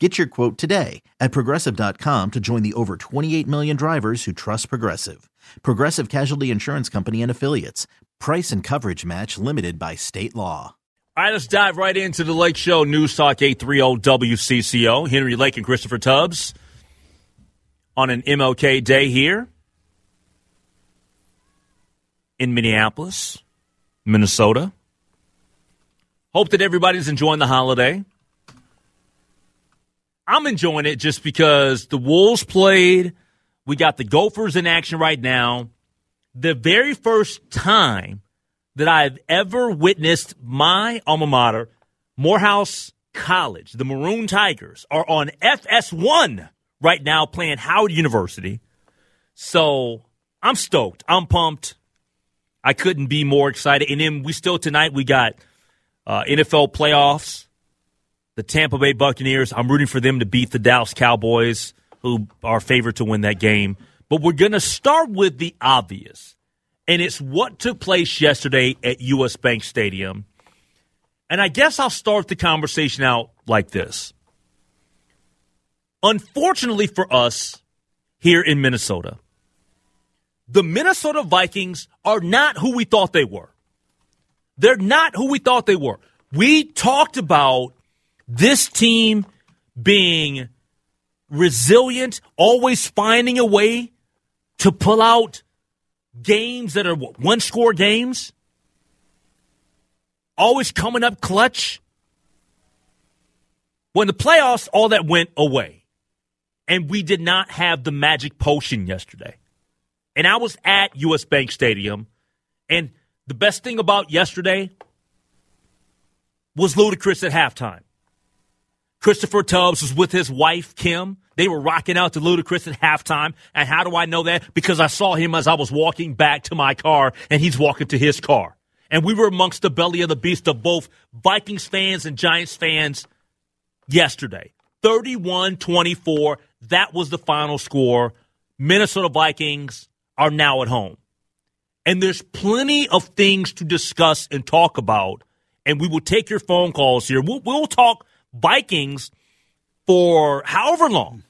Get your quote today at progressive.com to join the over 28 million drivers who trust Progressive. Progressive Casualty Insurance Company and Affiliates. Price and coverage match limited by state law. All right, let's dive right into the Lake Show News Talk 830 WCCO. Henry Lake and Christopher Tubbs on an MLK day here in Minneapolis, Minnesota. Hope that everybody's enjoying the holiday. I'm enjoying it just because the Wolves played. We got the Gophers in action right now. The very first time that I've ever witnessed my alma mater, Morehouse College, the Maroon Tigers, are on FS1 right now playing Howard University. So I'm stoked. I'm pumped. I couldn't be more excited. And then we still tonight we got uh, NFL playoffs the Tampa Bay Buccaneers. I'm rooting for them to beat the Dallas Cowboys, who are favored to win that game. But we're going to start with the obvious, and it's what took place yesterday at U.S. Bank Stadium. And I guess I'll start the conversation out like this. Unfortunately for us here in Minnesota, the Minnesota Vikings are not who we thought they were. They're not who we thought they were. We talked about this team being resilient, always finding a way to pull out games that are one score games, always coming up clutch. When the playoffs, all that went away. And we did not have the magic potion yesterday. And I was at US Bank Stadium. And the best thing about yesterday was Ludacris at halftime. Christopher Tubbs was with his wife, Kim. They were rocking out to Ludacris at halftime. And how do I know that? Because I saw him as I was walking back to my car and he's walking to his car. And we were amongst the belly of the beast of both Vikings fans and Giants fans yesterday. 31 24. That was the final score. Minnesota Vikings are now at home. And there's plenty of things to discuss and talk about. And we will take your phone calls here. We'll, we'll talk Vikings for however long.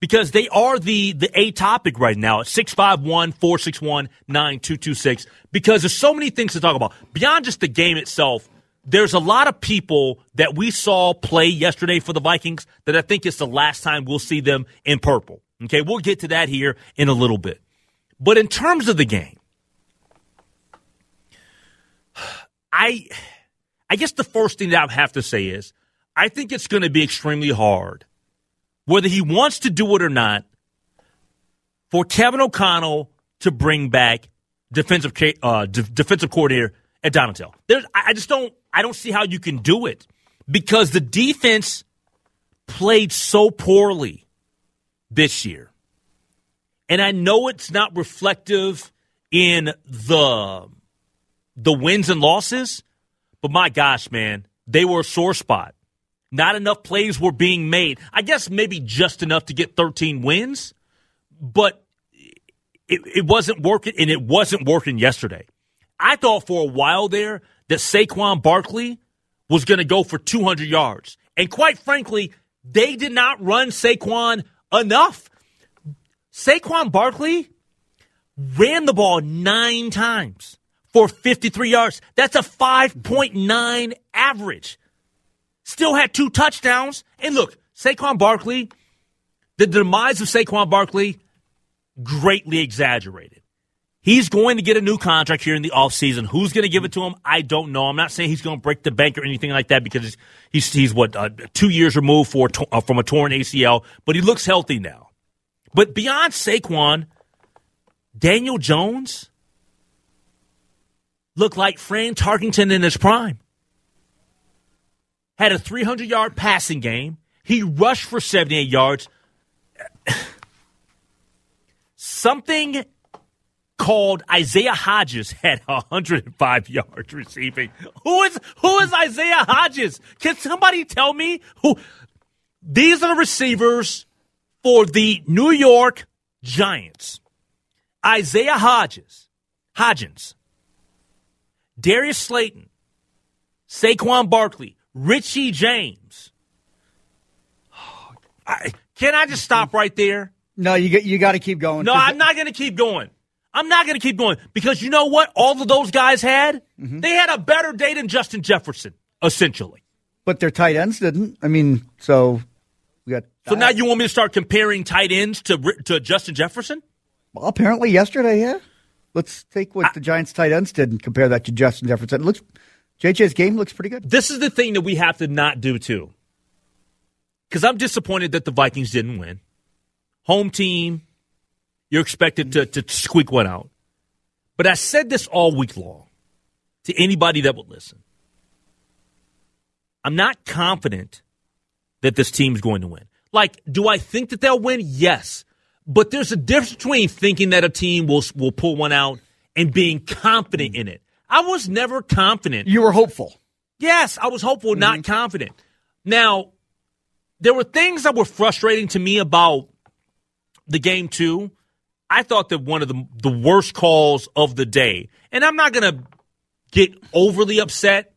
Because they are the the a topic right now at 651-461-9226 because there's so many things to talk about. Beyond just the game itself there's a lot of people that we saw play yesterday for the Vikings that I think it's the last time we'll see them in purple. Okay we'll get to that here in a little bit. But in terms of the game I I guess the first thing that I have to say is I think it's going to be extremely hard, whether he wants to do it or not, for Kevin O'Connell to bring back defensive uh, de- defensive coordinator Ed Donatell. There's, I just don't I don't see how you can do it because the defense played so poorly this year, and I know it's not reflective in the the wins and losses, but my gosh, man, they were a sore spot. Not enough plays were being made. I guess maybe just enough to get 13 wins, but it, it wasn't working, and it wasn't working yesterday. I thought for a while there that Saquon Barkley was going to go for 200 yards. And quite frankly, they did not run Saquon enough. Saquon Barkley ran the ball nine times for 53 yards. That's a 5.9 average still had two touchdowns. And look, Saquon Barkley, the demise of Saquon Barkley, greatly exaggerated. He's going to get a new contract here in the offseason. Who's going to give it to him? I don't know. I'm not saying he's going to break the bank or anything like that because he's, he's what, uh, two years removed for, uh, from a torn ACL, but he looks healthy now. But beyond Saquon, Daniel Jones looked like Fran Tarkenton in his prime. Had a 300 yard passing game. He rushed for 78 yards. Something called Isaiah Hodges had 105 yards receiving. Who is who is Isaiah Hodges? Can somebody tell me who? These are the receivers for the New York Giants. Isaiah Hodges, Hodgins, Darius Slayton, Saquon Barkley, Richie James. I, can I just stop right there? No, you get, you got to keep going. No, I'm not going to keep going. I'm not going to keep going because you know what? All of those guys had mm-hmm. they had a better day than Justin Jefferson, essentially. But their tight ends didn't. I mean, so we got. So now you want me to start comparing tight ends to to Justin Jefferson? Well, apparently yesterday, yeah. Let's take what I, the Giants tight ends did and compare that to Justin Jefferson. It looks JJ's game looks pretty good. This is the thing that we have to not do too. Because I'm disappointed that the Vikings didn't win. Home team, you're expected to, to squeak one out. But I said this all week long to anybody that would listen. I'm not confident that this team's going to win. Like, do I think that they'll win? Yes. But there's a difference between thinking that a team will will pull one out and being confident in it. I was never confident. You were hopeful. Yes, I was hopeful, mm-hmm. not confident. Now, there were things that were frustrating to me about the game too. I thought that one of the the worst calls of the day, and I'm not going to get overly upset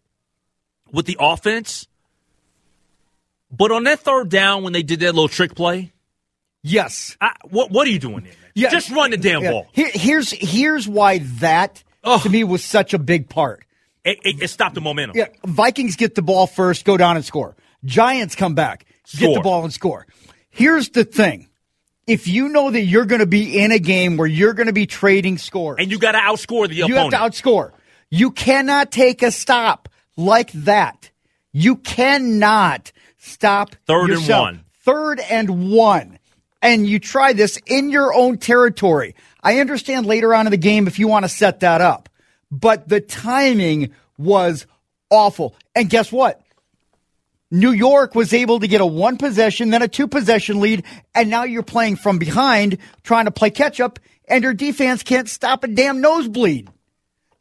with the offense, but on that third down when they did that little trick play, yes. I, what what are you doing there? Yeah, just run the damn yeah. ball. Here, here's here's why that oh. to me was such a big part. It, it, it, stopped the momentum. Yeah, Vikings get the ball first, go down and score. Giants come back, score. get the ball and score. Here's the thing if you know that you're going to be in a game where you're going to be trading scores, and you got to outscore the you opponent, you have to outscore. You cannot take a stop like that. You cannot stop third yourself. and one. Third and one, and you try this in your own territory. I understand later on in the game if you want to set that up, but the timing was awful. And guess what? New York was able to get a one possession, then a two possession lead, and now you're playing from behind, trying to play catch up, and your defense can't stop a damn nosebleed.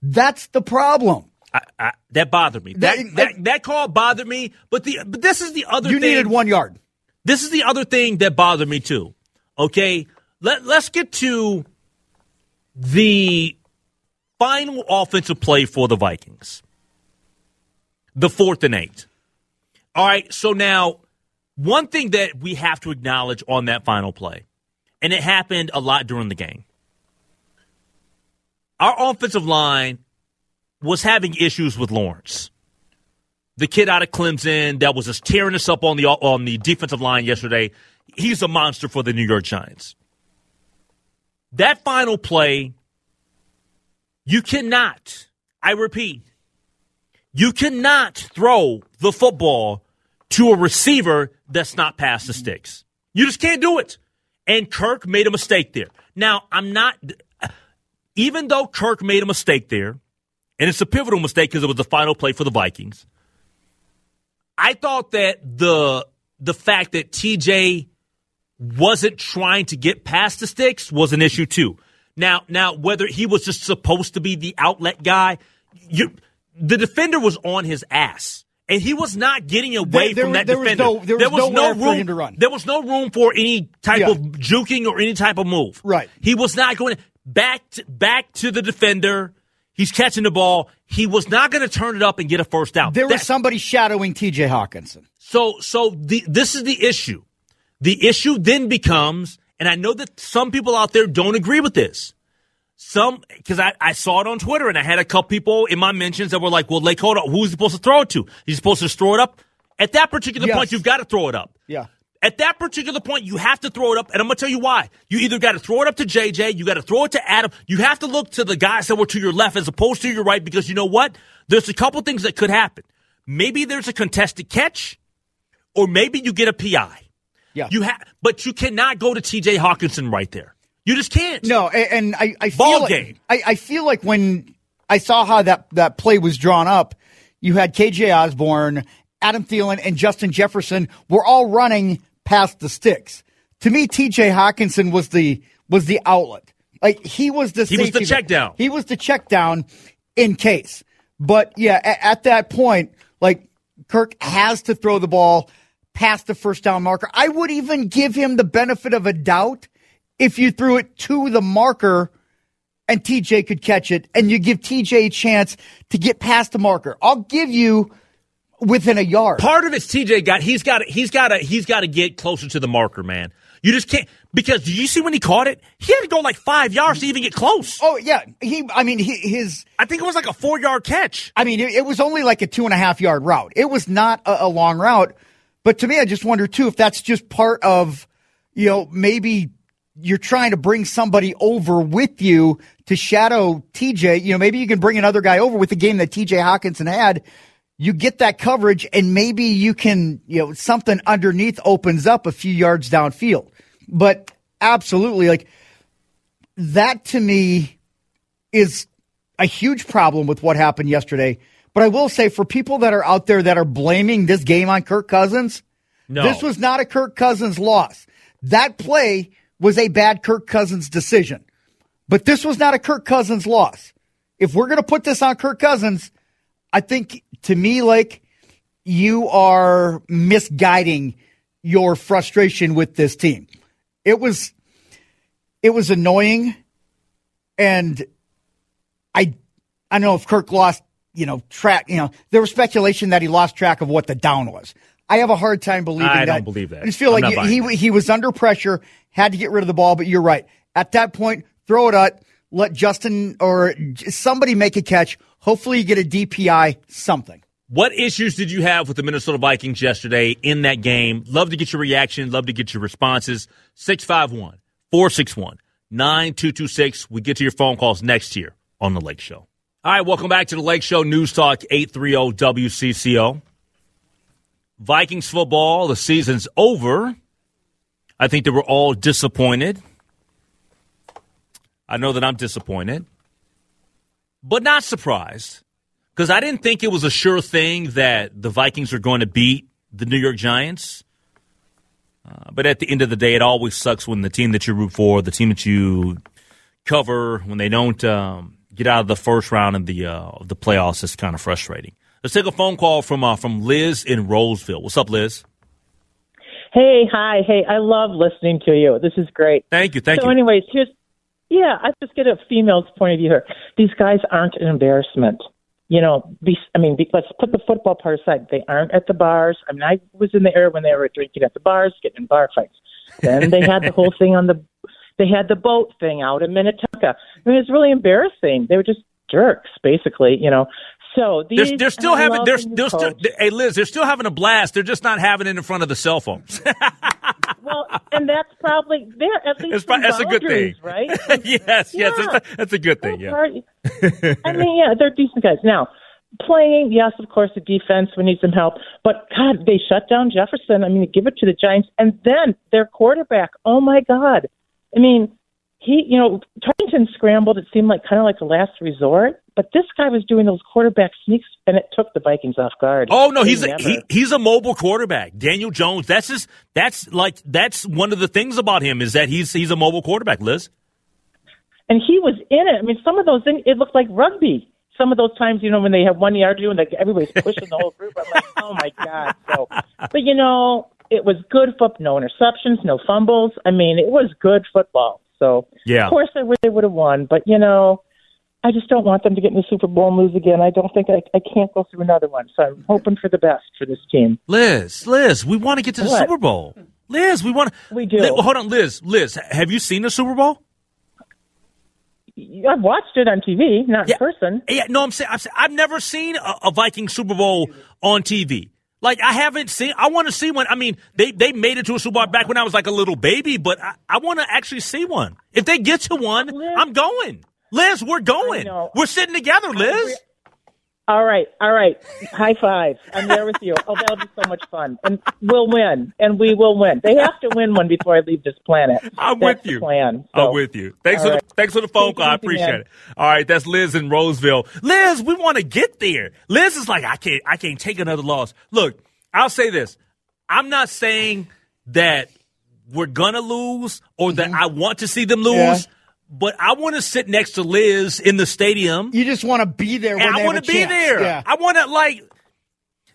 That's the problem. I, I, that bothered me. That, that, that, that call bothered me. But the but this is the other. You thing. needed one yard. This is the other thing that bothered me too. Okay, let let's get to the final offensive play for the Vikings. The fourth and eight. All right, so now one thing that we have to acknowledge on that final play, and it happened a lot during the game. Our offensive line was having issues with Lawrence. The kid out of Clemson that was just tearing us up on the on the defensive line yesterday. He's a monster for the New York Giants. That final play, you cannot, I repeat, you cannot throw the football to a receiver that's not past the sticks. You just can't do it. And Kirk made a mistake there. Now, I'm not, even though Kirk made a mistake there, and it's a pivotal mistake because it was the final play for the Vikings, I thought that the the fact that TJ wasn't trying to get past the sticks was an issue too. Now, now whether he was just supposed to be the outlet guy, you the defender was on his ass. And he was not getting away there, from that there defender. Was no, there was, there was no room to run. There was no room for any type yeah. of juking or any type of move. Right. He was not going back to, back to the defender. He's catching the ball. He was not going to turn it up and get a first down. There that, was somebody shadowing T.J. Hockenson. So, so the, this is the issue. The issue then becomes, and I know that some people out there don't agree with this some because I, I saw it on Twitter and I had a couple people in my mentions that were like, "Well, Lakota, who's supposed to throw it to? He's supposed to throw it up." At that particular yes. point, you've got to throw it up. Yeah. At that particular point, you have to throw it up, and I'm gonna tell you why. You either got to throw it up to JJ, you got to throw it to Adam. You have to look to the guys that were to your left as opposed to your right because you know what? There's a couple things that could happen. Maybe there's a contested catch, or maybe you get a PI. Yeah. You have, but you cannot go to T.J. Hockenson right there. You just can't. No, and, and I, I feel Ball like. I, I feel like when I saw how that, that play was drawn up, you had KJ Osborn, Adam Thielen, and Justin Jefferson were all running past the sticks. To me, TJ Hockenson was the was the outlet. Like he was the He was the check down. He was the check down in case. But yeah, a- at that point, like Kirk has to throw the ball past the first down marker. I would even give him the benefit of a doubt if you threw it to the marker and TJ could catch it and you give TJ a chance to get past the marker. I'll give you within a yard. Part of it's TJ got he's got he's got to he's got to get closer to the marker, man. You just can't because do you see when he caught it? He had to go like five yards to even get close. Oh yeah, he. I mean, he, his. I think it was like a four yard catch. I mean, it, it was only like a two and a half yard route. It was not a, a long route. But to me, I just wonder too if that's just part of, you know, maybe you're trying to bring somebody over with you to shadow TJ. You know, maybe you can bring another guy over with the game that TJ Hockenson had. You get that coverage, and maybe you can, you know, something underneath opens up a few yards downfield. But absolutely, like that to me is a huge problem with what happened yesterday. But I will say for people that are out there that are blaming this game on Kirk Cousins, No. this was not a Kirk Cousins loss. That play was a bad Kirk Cousins decision. But this was not a Kirk Cousins loss. If we're going to put this on Kirk Cousins, I think to me, like you are misguiding your frustration with this team. It was, it was annoying. And I, I don't know if Kirk lost, you know, track, you know, there was speculation that he lost track of what the down was. I have a hard time believing I that. I don't believe that. I just feel I'm like he, he, he was under pressure, had to get rid of the ball, but you're right. At that point, throw it up, let Justin or somebody make a catch. Hopefully you get a DPI, something. What issues did you have with the Minnesota Vikings yesterday in that game? Love to get your reaction. Love to get your responses. 651 461 9226. We get to your phone calls next year on The Lake Show. All right, welcome back to The Lake Show News Talk 830 WCCO. Vikings football, the season's over. I think they were all disappointed. I know that I'm disappointed, but not surprised because I didn't think it was a sure thing that the Vikings are going to beat the New York Giants. Uh, but at the end of the day, it always sucks when the team that you root for, the team that you cover, when they don't um, get out of the first round of the uh, of the playoffs. It's kind of frustrating. Let's take a phone call from uh, from Liz in Roseville. What's up, Liz? Hey, hi, hey, I love listening to you. This is great. Thank you, thank so, you. So, anyways, here's yeah, I just get a female's point of view here. These guys aren't an embarrassment. You know, be, I mean, be, let's put the football part aside. They aren't at the bars. I mean, I was in the era when they were drinking at the bars, getting in bar fights. Then they had the whole thing on the, they had the boat thing out in Minnetonka. I mean, it was really embarrassing. They were just jerks, basically. You know, so these They're, they're still having they're, they're still. Hey, Liz, they're still having a blast. They're just not having it in front of the cell phones. Well, and that's probably there at least It's pro- that's a good thing, right? yes, yes, Yeah. that's a, that's a good thing. Yeah. I mean, yeah, they're decent guys. Now, playing, yes, of course, the defense we need some help, but God, they shut down Jefferson. I mean, give it to the Giants, and then their quarterback. Oh my God! I mean, he, you know, Tarkenton scrambled. It seemed like kind of like a last resort, but this guy was doing those quarterback sneaks, and it took the Vikings off guard. Oh no, he's a, he, he's a mobile quarterback. Daniel Jones. That's his. That's like that's one of the things about him is that he's he's a mobile quarterback. Liz. and he was in it. I mean, some of those things it looked like rugby. Some of those times, you know, when they have one yard to do and like everybody's pushing the whole group, I'm like, oh my god. So, but you know, it was good football. No interceptions, no fumbles. I mean, it was good football. So, Yeah. of course, I wish they would have won, but you know, I just don't want them to get in the Super Bowl and lose again. I don't think I, I can't go through another one. So I'm hoping for the best for this team. Liz, Liz, we want to get to the What? Super Bowl. Liz, we want. To. We do. Li- hold on, Liz. Liz, have you seen the Super Bowl? I've watched it on TV, not Yeah. in person. Yeah, no, I'm saying, I'm saying I've never seen a, a Viking Super Bowl on TV. Like I haven't seen. I want to see one. I mean, they they made it to a Super Bowl back when I was like a little baby, but I, I want to actually see one. If they get to one, Liz. I'm going. Liz, we're going. We're sitting together, Liz. All right, all right. High five. I'm there with you. Oh, that'll be so much fun, and we'll win, and we will win. They have to win one before I leave this planet. I'm That's with you. plan. I'm with you. Thanks all for right. the thanks for the phone call. I appreciate man. it. All right, that's Liz in Roseville. Liz, we want to get there. Liz is like, I can't I can't take another loss. Look, I'll say this. I'm not saying that we're gonna lose or that mm-hmm. I want to see them lose, Yeah. But I want to sit next to Liz in the stadium. You just want to be there when and they I want to be there. Yeah. I want to like.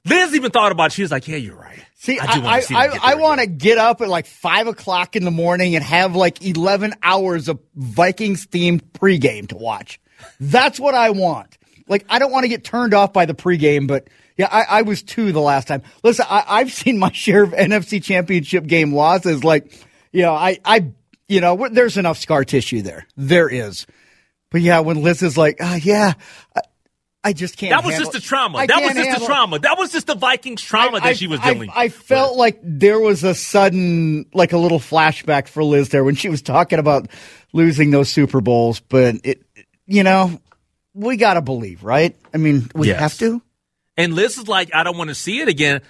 Liz even thought about. it. She was like, "Yeah, you're right." See, I, I, I, get I want to get up at like five o'clock in the morning and have like 11 hours of Vikings themed pregame to watch. That's what I want. Like, I don't want to get turned off by the pregame, but yeah, I, I was two the last time. Listen, I, I've seen my share of NFC championship game losses. Like, you know, I, I, you know, there's enough scar tissue there. There is. But yeah, when Liz is like, ah, yeah, I, I just can't. That was just the trauma. I that was just the handle it. trauma. That was just the Vikings trauma I- that she was dealing. I, felt like there was a sudden, like a little flashback for Liz there when she was talking about losing those Super Bowls. But it, you know, we got to believe, right? I mean, we Yes. have to. And Liz is like, I don't want to see it again.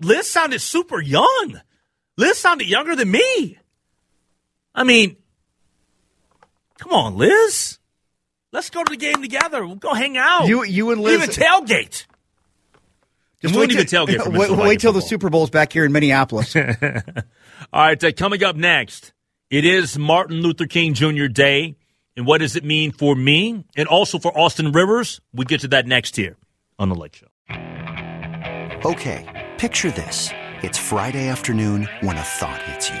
Liz sounded super young. Liz sounded younger than me. I mean, come on, Liz. Let's go to the game together. We'll go hang out. You, you and Liz. even tailgate. just we won't wait even tailgate for wait, wait till the football. Super Bowl's back here in Minneapolis. All right, uh, coming up next, it is Martin Luther King Jr. Day. And what does it mean for me and also for Austin Rivers? We get to that next here on The Lake Show. Okay, picture this. It's Friday afternoon when a thought hits you.